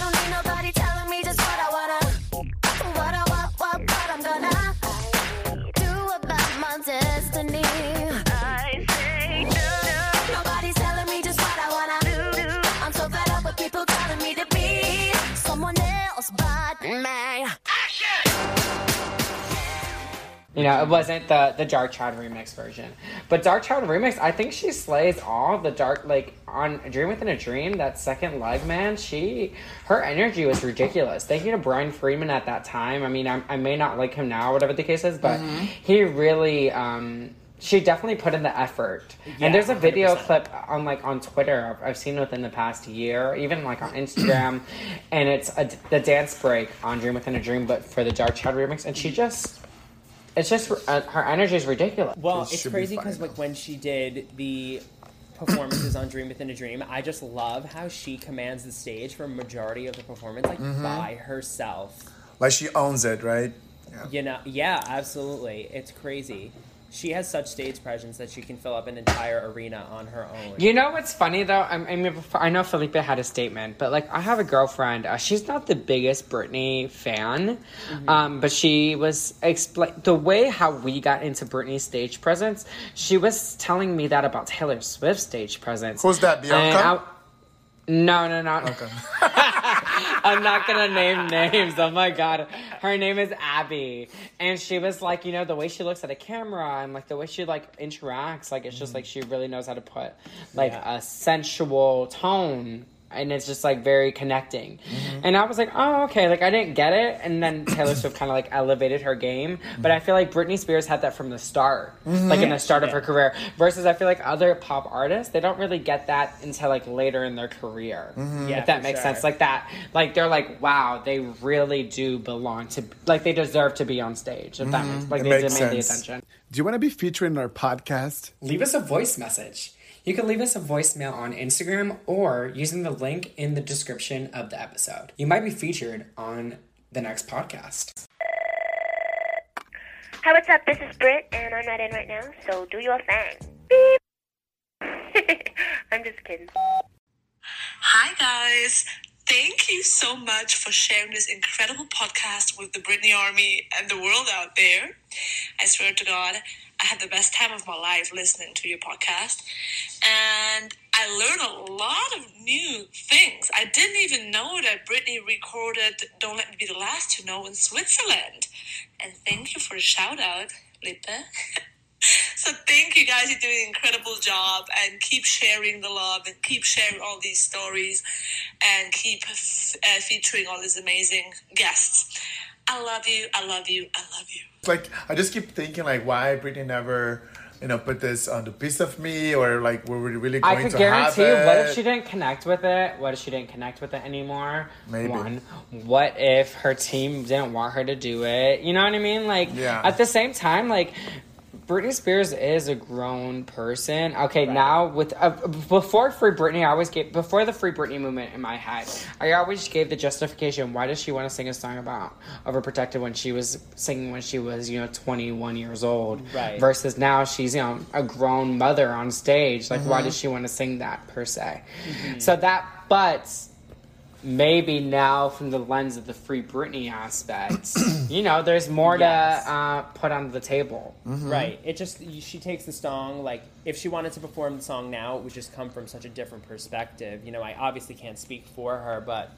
don't need nobody telling me just what I wanna, what I want, what, what I'm gonna do about my destiny. I say no. Nobody's telling me just what I wanna do. I'm so fed up with people telling me to be someone else but me. You know, it wasn't the the Darkchild remix version, but Darkchild remix. I think she slays all the dark like on Dream Within a Dream. That second leg, man, she her energy was ridiculous. Thank you to Brian Friedman at that time. I mean, I, I may not like him now, whatever the case is, but he really. um she definitely put in the effort, Yeah, and there's a video 100%. clip on like on Twitter I've, I've seen within the past year, even like on Instagram, and it's a, the dance break on Dream Within a Dream, but for the Darkchild remix, and she just it's just uh, her energy is ridiculous. Well, It it's should be crazy fine, because like when she did the performances on Dream Within a Dream, I just love how she commands the stage for a majority of the performance like Mm-hmm. by herself. Like she owns it, right? You know, yeah, absolutely. It's crazy. She has such stage presence that she can fill up an entire arena on her own. You know what's funny though? I, I mean, I know Felipe had a statement, but like I have a girlfriend. Uh, she's not the biggest Britney fan, um, but she was explain the way how we got into Britney's stage presence. She was telling me that about Taylor Swift's stage presence. Who's that, And Bianca? I- no, no, no. Okay. I'm not gonna name names. Oh my god. Her name is Abby. And she was like, you know, the way she looks at a camera and like the way she like interacts, like it's just like she really knows how to put like Yeah. a sensual tone. And it's just like very connecting. Mm-hmm. And I was like, oh, okay. Like I didn't get it. And then Taylor Swift kind of like elevated her game. Mm-hmm. But I feel like Britney Spears had that from the start, mm-hmm. like in the start of her career. Versus I feel like other pop artists, they don't really get that until like later in their career. Yeah, if that makes sure. sense. Like that, like they're like, wow, they really do belong to, like they deserve to be on stage. If that makes, like It they makes demand the attention. Do you want to be featured in our podcast? Leave us a voice message. You can leave us a voicemail on Instagram or using the link in the description of the episode. You might be featured on the next podcast. Hi, what's up? This is Britt, and I'm not in right now, so do your thing. Beep. I'm just kidding. Hi, guys. Thank you so much for sharing this incredible podcast with the Britney Army and the world out there. I swear to God, I had the best time of my life listening to your podcast. And I learned a lot of new things. I didn't even know that Britney recorded Don't Let Me Be the Last to Know in Switzerland. And thank you for the shout out, Lippe. So thank you guys. You're doing an incredible job and keep sharing the love and keep sharing all these stories and keep f- uh, featuring all these amazing guests. I love you. I love you. I love you. like I just keep thinking like why Britney never you know put this on the piece of me or like were we really going I could to guarantee. have it? What if she didn't connect with it? What if she didn't connect with it anymore? Maybe. One. What if her team didn't want her to do it? You know what I mean? Like Yeah. at the same time, like Britney Spears is a grown person. Okay, now with uh, before Free Britney, I always gave before the Free Britney movement in my head. I always gave the justification. Why does she want to sing a song about overprotected when she was singing when she was you know twenty one years old? Right. Versus now she's you know a grown mother on stage. Like why does she want to sing that per se? So that, but maybe now from the lens of the Free Britney aspect, you know, there's more Yes. to uh, put on the table. Right. It just she takes the song like if she wanted to perform the song now, it would just come from such a different perspective. You know, I obviously can't speak for her, but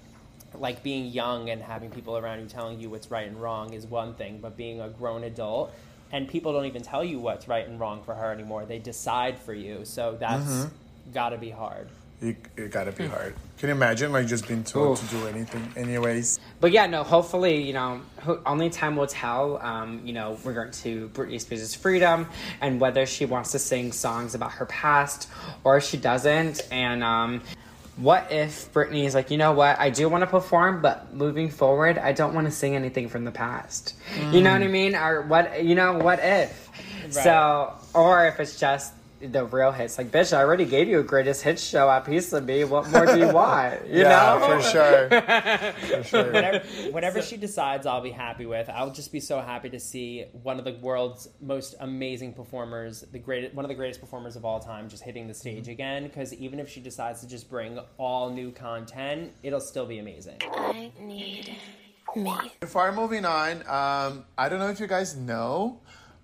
like being young and having people around you telling you what's right and wrong is one thing, but being a grown adult and people don't even tell you what's right and wrong for her anymore. They decide for you. So that's got to be hard. It, it gotta be hard. Can you imagine like just being told to do anything? Anyways, But yeah, no. Hopefully, you know, ho- only time will tell. Um, you know, we're to Britney Spears' freedom and whether she wants to sing songs about her past or if she doesn't. And um, what if Britney is like, you know what? I do want to perform, but moving forward, I don't want to sing anything from the past. You know what I mean? Or what? You know, what if? So, or if it's just. The real hits, like bitch, I already gave you a greatest hits show at Piece of Me. What more do you want? You yeah, know, for sure, for sure. whatever, whatever she decides, I'll be happy with. I'll just be so happy to see one of the world's most amazing performers, the great, one of the greatest performers of all time, just hitting the stage again. Because even if she decides to just bring all new content, it'll still be amazing. I need me. Before moving on, um, I don't know if you guys know,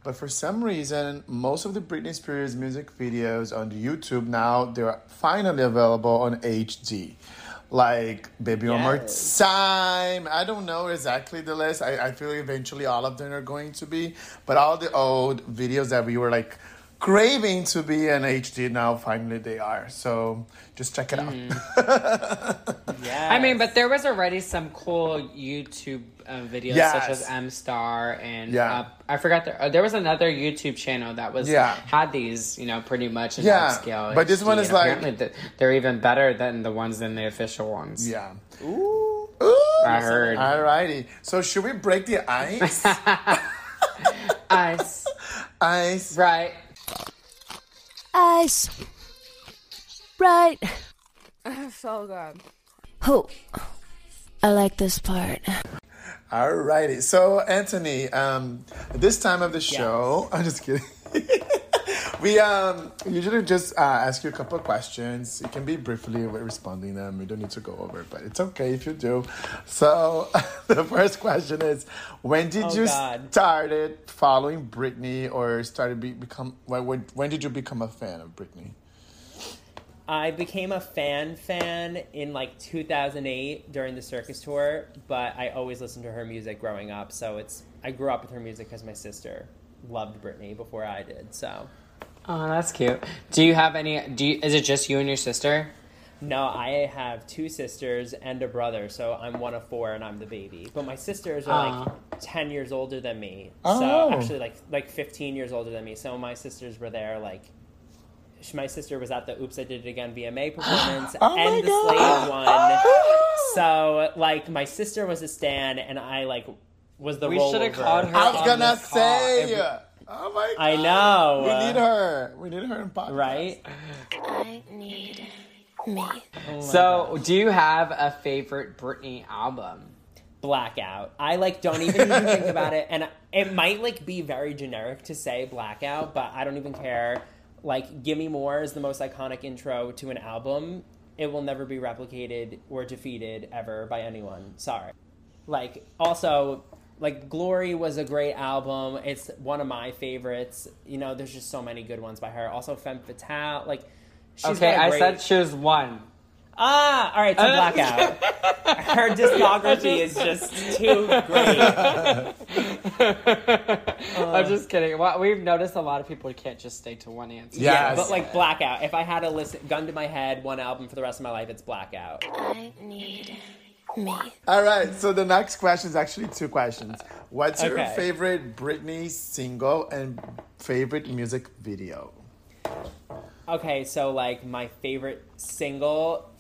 but for some reason, most of the Britney Spears music videos on YouTube now they're finally available on HD. Like Baby One More Time. I don't know exactly the list. I, I feel eventually all of them are going to be, but all the old videos that we were like craving to be in HD now finally they are. So just check it out. Yeah, I mean, but there was already some cool YouTube uh, videos such as M Star and Yeah. uh, I forgot there. Uh, there was another YouTube channel that was Yeah. had these, you know, pretty much in Yeah, upscale. but this one is like- th- they're even better than the ones than the official ones. Yeah. Ooh. Ooh. I heard. Alrighty. So should we break the ice? Ice, ice. right? Ice. Right. so good. Oh, I like this part. Alrighty. So Anthony, um, this time of the show, I'm just kidding. we um usually just uh, ask you a couple of questions. It can be briefly with responding them. We don't need to go over, it, but it's okay if you do. So the first question is, when did Oh, you God. started following Britney or started be, become when, when when did you become a fan of Britney? I became a fan fan in like 2008 during the circus tour, but I always listened to her music growing up. So it's I grew up with her music because my sister loved Britney before I did. So Oh, that's cute. Do you have any? Do you, is it just you and your sister? no, I have two sisters and a brother, so I'm one of four and I'm the baby. But my sisters are Aw. like 10 years older than me. Oh. So actually like like 15 years older than me. So my sisters were there like sh- my sister was at the Oops I Did It Again VMA performance Oh and the God. Slave one. So like my sister was a stan and I like was the We should have called her. I was gonna say. call. Say. If- Oh my god. I know. We uh, need her. We need her in podcast. Right? I need me. Oh so, do you have a favorite Britney album? blackout. I like don't even even think about it, and it might like be very generic to say blackout, but I don't even care. Like, "Give Me More" is the most iconic intro to an album. It will never be replicated or defeated ever by anyone. Sorry. Like, also, like "Glory" was a great album. It's one of my favorites. You know, there's just so many good ones by her. Also, "Femme Fatale." Like, she's okay, got a I great- said choose one. Ah, all right, so blackout. Her discography is just too great. I'm just kidding. Well, we've noticed a lot of people can't just stay to one answer. Yeah. Yeah, but like blackout. If I had to listen, gun to my head, one album for the rest of my life, it's blackout. I need me. All right. So the next question is actually two questions. What's your favorite Britney single and favorite music video? Okay, so like my favorite single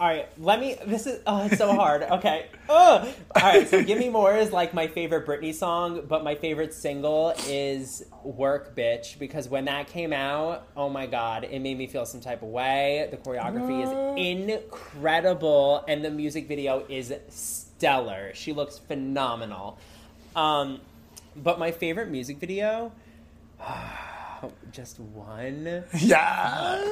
All right, let me. This is oh, it's so hard. Okay. Ugh. All right, so "Give Me More" is like my favorite Britney song, but my favorite single is "Work, Bitch" because when that came out, oh my god, it made me feel some type of way. The choreography is incredible, and the music video is stellar. She looks phenomenal. Um, but my favorite music video, just one. Yeah.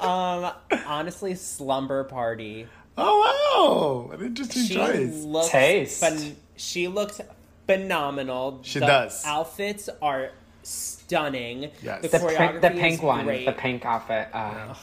Um, honestly, Slumber Party. Oh wow, an interesting She choice. looks Taste. phen- she looks phenomenal. She the does. Outfits are stunning. Yes. The, The choreography pink, the is pink one, great. the pink outfit. Uh,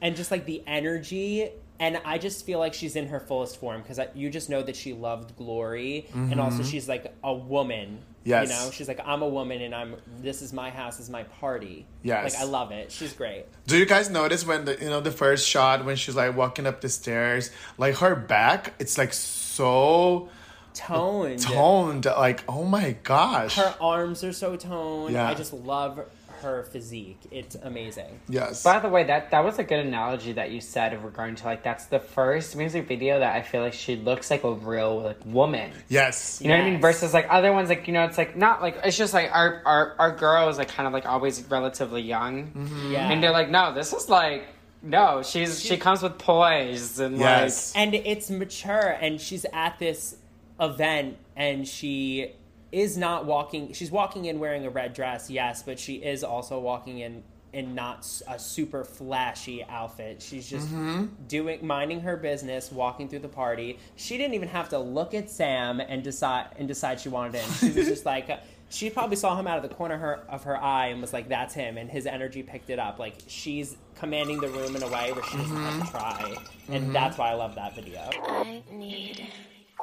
and just like the energy. And I just feel like she's in her fullest form because you just know that she loved glory, and also she's like a woman. Yes. you know, she's like I'm a woman, and I'm this is my house, this is my party. Yes. like I love it. She's great. Do you guys notice when the you know the first shot when she's like walking up the stairs, like her back, it's like so Toned. toned. Like oh my gosh. Her arms are so toned. Yeah. I just love her physique. It's amazing. yes. By the way, that that was a good analogy that you said of regarding to like that's the first music video that I feel like she looks like a real like woman. yes. You know what I mean? Versus like other ones, like you know, it's like not like it's just like our our our girl is like kind of like always relatively young, mm-hmm. Yeah. and they're like, no, this is like no, she's she comes with poise and Yes. and it's mature and she's at this event and she is not walking she's walking in wearing a red dress yes but she is also walking in in not a super flashy outfit. She's just mm-hmm. doing minding her business walking through the party. She didn't even have to look at sam and decide and decide she wanted him. She was just like she probably saw him out of the corner of her, of her eye and was like that's him and his energy picked it up. Like she's commanding the room in a way where she doesn't have to mm-hmm. try. And mm-hmm. that's why i love that video. I need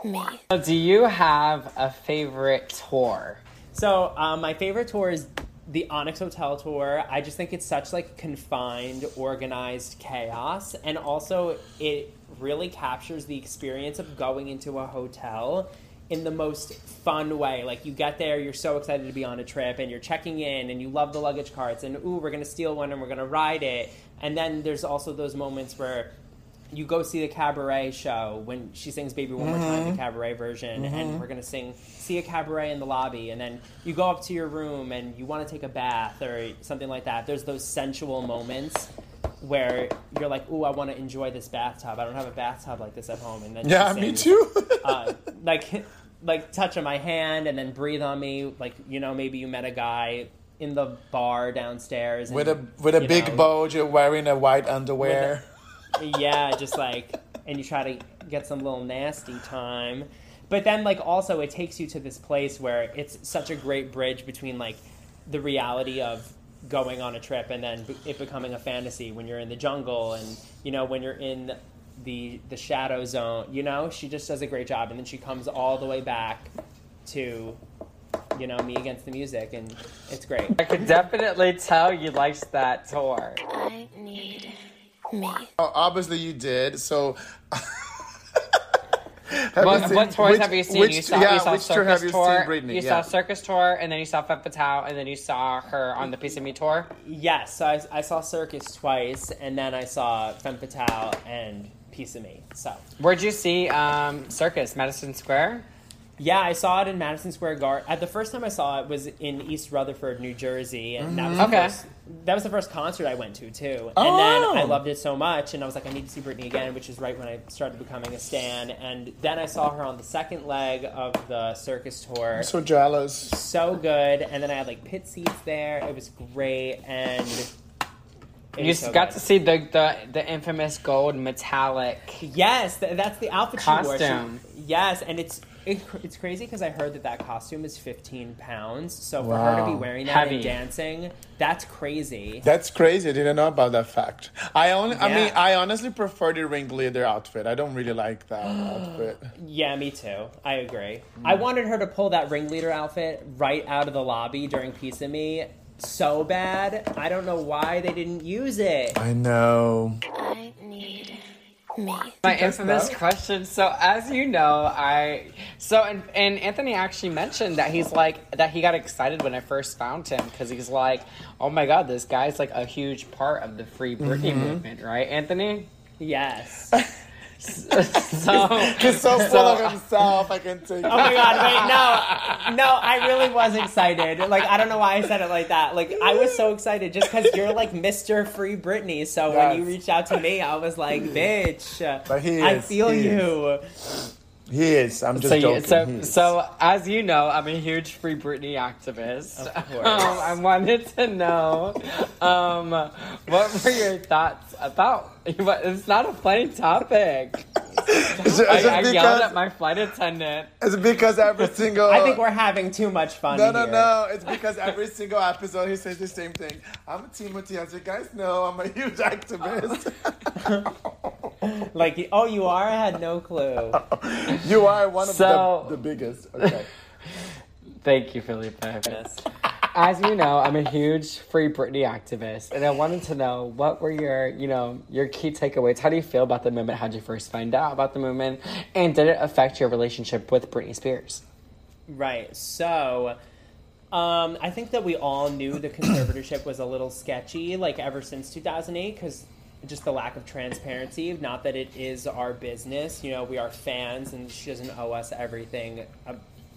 me. like. Do you have a favorite tour? So um, my favorite tour is the Onyx Hotel tour. I just think it's such like confined, organized chaos, and also it really captures the experience of going into a hotel in the most fun way. Like you get there, you're so excited to be on a trip, and you're checking in, and you love the luggage carts, and ooh, we're gonna steal one, and we're gonna ride it. And then there's also those moments where you go see the cabaret show when she sings "Baby One More Time," the cabaret version, and we're gonna sing "See a Cabaret" in the lobby, and then you go up to your room and you want to take a bath or something like that. There's those sensual moments where you're like, "Ooh, I want to enjoy this bathtub. I don't have a bathtub like this at home." And then Yeah, me too. uh, like like touch on my hand and then breathe on me. Like you know, maybe you met a guy in the bar downstairs and, with a with a big know, bow, you're wearing a white underwear. Yeah, just like, and you try to get some little nasty time. But then, like, also, it takes you to this place where it's such a great bridge between, like, the reality of going on a trip and then it becoming a fantasy when you're in the jungle and, you know, when you're in the the shadow zone. You know, she just does a great job. And then she comes all the way back to, you know, me against the music. And it's great. I could definitely tell you liked that tour. I need me. Oh, obviously you did. So. Have you What, seen- what tours which- have you seen? Which, you saw, yeah, you saw which Circus tour have you tour. seen, Britney? You yeah. saw Circus tour, and then you saw Femme Fatale, and then you saw her on the Piece of Me tour. Yes, so I, I saw Circus twice, and then I saw Femme Fatale and Piece of Me. So Where'd you see um, Circus? Madison Square. Yeah, I saw it in Madison Square Garden. At the first time I saw it was in East Rutherford, New Jersey, and that was the mm-hmm. Okay. first, that was the first concert I went to too. Oh. And then I oh. loved it so much, and I was like, I need to see Britney again, which is right when I started becoming a stan. And then I saw her on the second leg of the Circus tour. I'm so jealous. so good, and then I had like pit seats there. It was great, and it You was so got good. to see the, the the infamous gold metallic. Yes, th- that's the outfit she wore. Costume. She- yes, and it's it, it's crazy because I heard that that costume is 15 pounds. So for her to be wearing that Heavy. and dancing, that's crazy. That's crazy. I didn't know about that fact. I only, yeah. I mean, I honestly prefer the ringleader outfit. I don't really like that outfit. Yeah, me too. I agree. I mm. wanted her to pull that ringleader outfit right out of the lobby during Piece of Me so bad. I don't know why they didn't use it. I know. I need me. My infamous question. So as you know, I so and, and Anthony actually mentioned that he's like that he got excited when I first found him because he's like, oh my god, this guy's like a huge part of the Free Britney mm-hmm. movement, right, Anthony? Yes. So He's so full of himself. I can take. Oh my god, wait, no. No, I really was excited. Like, I don't know why I said it like that. Like, I was so excited just because you're like Mr. Free Britney. So when you Yes. reached out to me, I was like, bitch. But he I feel he you. He is. I'm just so, joking. so, so as you know, I'm a huge Free Britney activist. Of course. Um, I wanted to know, um, what were your thoughts about? What, it's not a funny topic. Is it- I, is it I yelled at my flight attendant. It's because every single. I think we're having too much fun No, no, here. no. It's because every single episode he says the same thing. I'm a Timothy. As you guys know, I'm a huge activist. Like, oh, you are? I had no clue. you are one of So- the, the biggest. Okay. Thank you, Felipe. As you know, I'm a huge Free Britney activist, and I wanted to know what were your, you know, your key takeaways. How do you feel about the movement? How did you first find out about the movement, and did it affect your relationship with Britney Spears? Right. So, um, I think that we all knew the conservatorship was a little sketchy, like ever since 2008, because just the lack of transparency. Not that it is our business. You know, we are fans, and she doesn't owe us everything uh,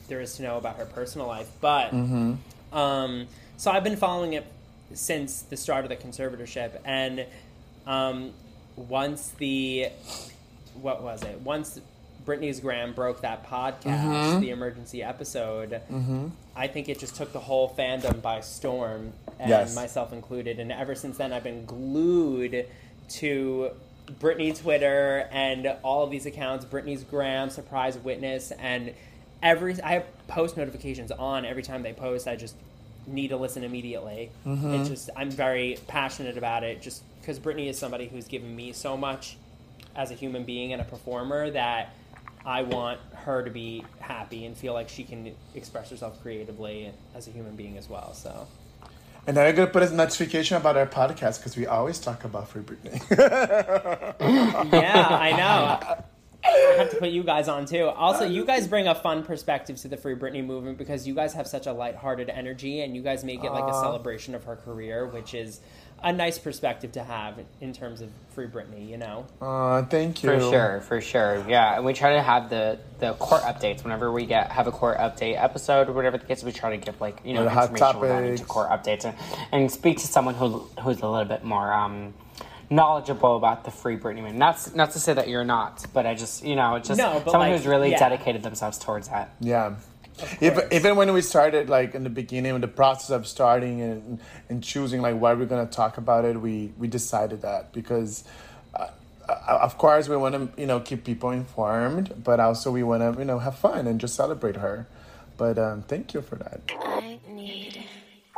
there is to know about her personal life. But, um, so I've been following it since the start of the conservatorship, and um, once the what was it? Once Britney's Gram broke that podcast, the emergency episode, I think it just took the whole fandom by storm, and Yes. myself included. And ever since then, I've been glued to Britney Twitter and all of these accounts, Britney's Gram, Surprise Witness, and every I have post notifications on every time they post. I just need to listen immediately. Mm-hmm. It's just I'm very passionate about it, just because Britney is somebody who's given me so much as a human being and a performer that I want her to be happy and feel like she can express herself creatively as a human being as well. So And now you're gonna put a notification about our podcast because we always talk about Free Britney. yeah, I know. I have to put you guys on too. Also, you guys bring a fun perspective to the Free Britney movement because you guys have such a lighthearted energy and you guys make it like a celebration of her career, which is a nice perspective to have in terms of Free Britney, you know? Aw, thank you. For sure, for sure, yeah. And we try to have the the court updates whenever we get have a court update episode or whatever the case. We try to give like you know Or hot information regarding to court updates and, and speak to someone who who's a little bit more um knowledgeable about the free Britney movement. Not not to say that you're not, but I just you know it's just No, someone like, who's really yeah. dedicated themselves towards that. Yeah. Even, even when we started, like in the beginning, in the process of starting and, and choosing like why we're gonna talk about it, we we decided that because, uh, uh, of course, we want to you know keep people informed, but also we want to you know have fun and just celebrate her. But um, thank you for that. I need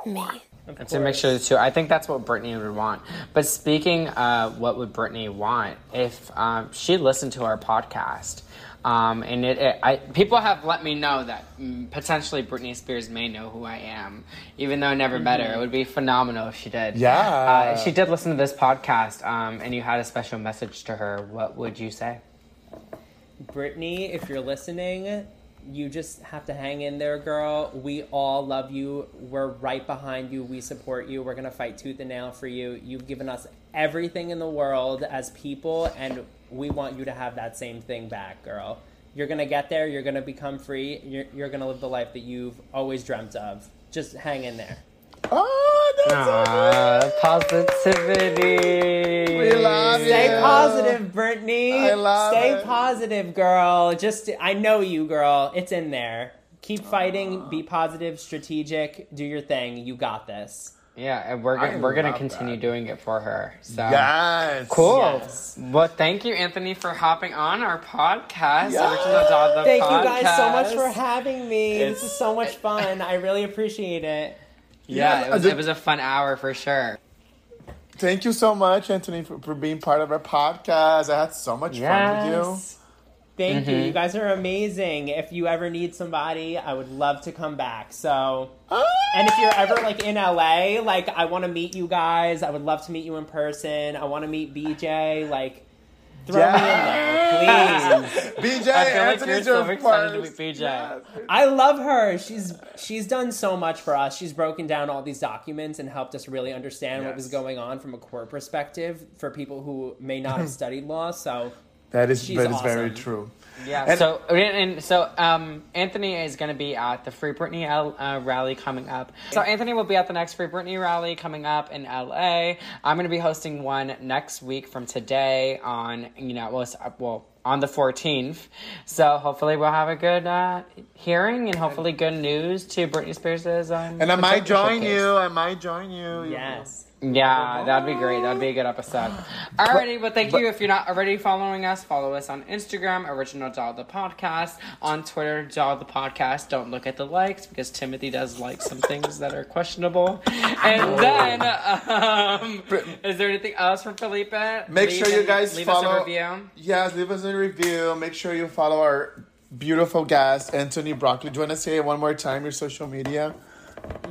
me. It's a mixture of the two. I think that's what Britney would want. But speaking, uh, what would Britney want if um, she listened to our podcast? Um, and it, it I, people have let me know that mm, potentially Britney Spears may know who I am, even though I never met her. It would be phenomenal if she did. Yeah. uh, she did listen to this podcast, um, and you had a special message to her. What would you say? Britney, if you're listening, you just have to hang in there, girl. We all love you. We're right behind you. We support you. We're going to fight tooth and nail for you. You've given us everything in the world as people, and we want you to have that same thing back, girl. You're going to get there. You're going to become free. You're, you're going to live the life that you've always dreamt of. Just hang in there. Oh, that's so positivity. We love it Stay you. positive, Britney. I love Stay it. positive, girl. Just I know you, girl. It's in there. Keep fighting. Be positive, strategic. Do your thing. You got this. Yeah, and we're I gonna, we're gonna continue that. doing it for her. So Yes. Cool. Yes. Well, thank you, Anthony, for hopping on our podcast. Yes. Original Doll the Thank you guys so much for having me. this is so much fun. I really appreciate it. Yeah, Yeah, it was, the- it was a fun hour for sure. Thank you so much, Anthony, for, for being part of our podcast. I had so much fun with you. Thank you. Mhm. You guys are amazing. If you ever need somebody, I would love to come back. So, Ah! and if you're ever like in LA, like I want to meet you guys. I would love to meet you in person. I want to meet BJ. Like, Throw Yeah. me in there, please. BJ, I feel like Anthony's you're so your excited to first. meet BJ. Yes. I love her. She's she's done so much for us. She's broken down all these documents and helped us really understand what was Yes. going on from a core perspective for people who may not have studied law. So That is She's that is very awesome. true. Yeah. And- so and, and so um, Anthony is going to be at the Free Britney L, uh, rally coming up. So Anthony will be at the next Free Britney rally coming up in LA. I'm going to be hosting one next week from today on you know well, well on the 14th. So hopefully we'll have a good uh, hearing and hopefully good news to Britney Spears' um, And I might join case. you. I might join you. yes. Yeah, that'd be great. That'd be a good episode. Alrighty, but thank you. If you're not already following us, follow us on Instagram, Original Doll the Podcast, on Twitter, Doll the Podcast. Don't look at the likes because Timothy does like some things that are questionable. And then, um, is there anything else from Felipe? Make Leave sure you guys leave follow. us a review. Yes, leave us a review. Make sure you follow our beautiful guest, Anthony Broccoli. Do you want to say it one more time? Your social media.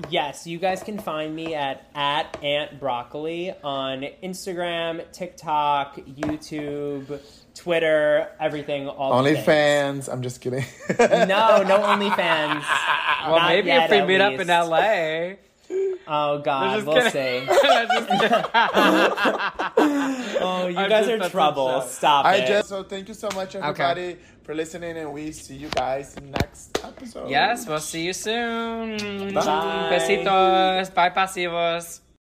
Yes, you guys can find me at at Aunt Broccoli on Instagram, TikTok, YouTube, Twitter, everything. All the things. OnlyFans. I'm just kidding. No, no OnlyFans. Well, Not maybe yet, if we at meet up in LA. Oh God, we'll kidding. see. Oh, you I'm guys just- are that's trouble. Stop I it. just so thank you so much, everybody, for listening, and we see you guys next episode. Yes, we'll see you soon. Bye. Besitos. Bye, pasivos.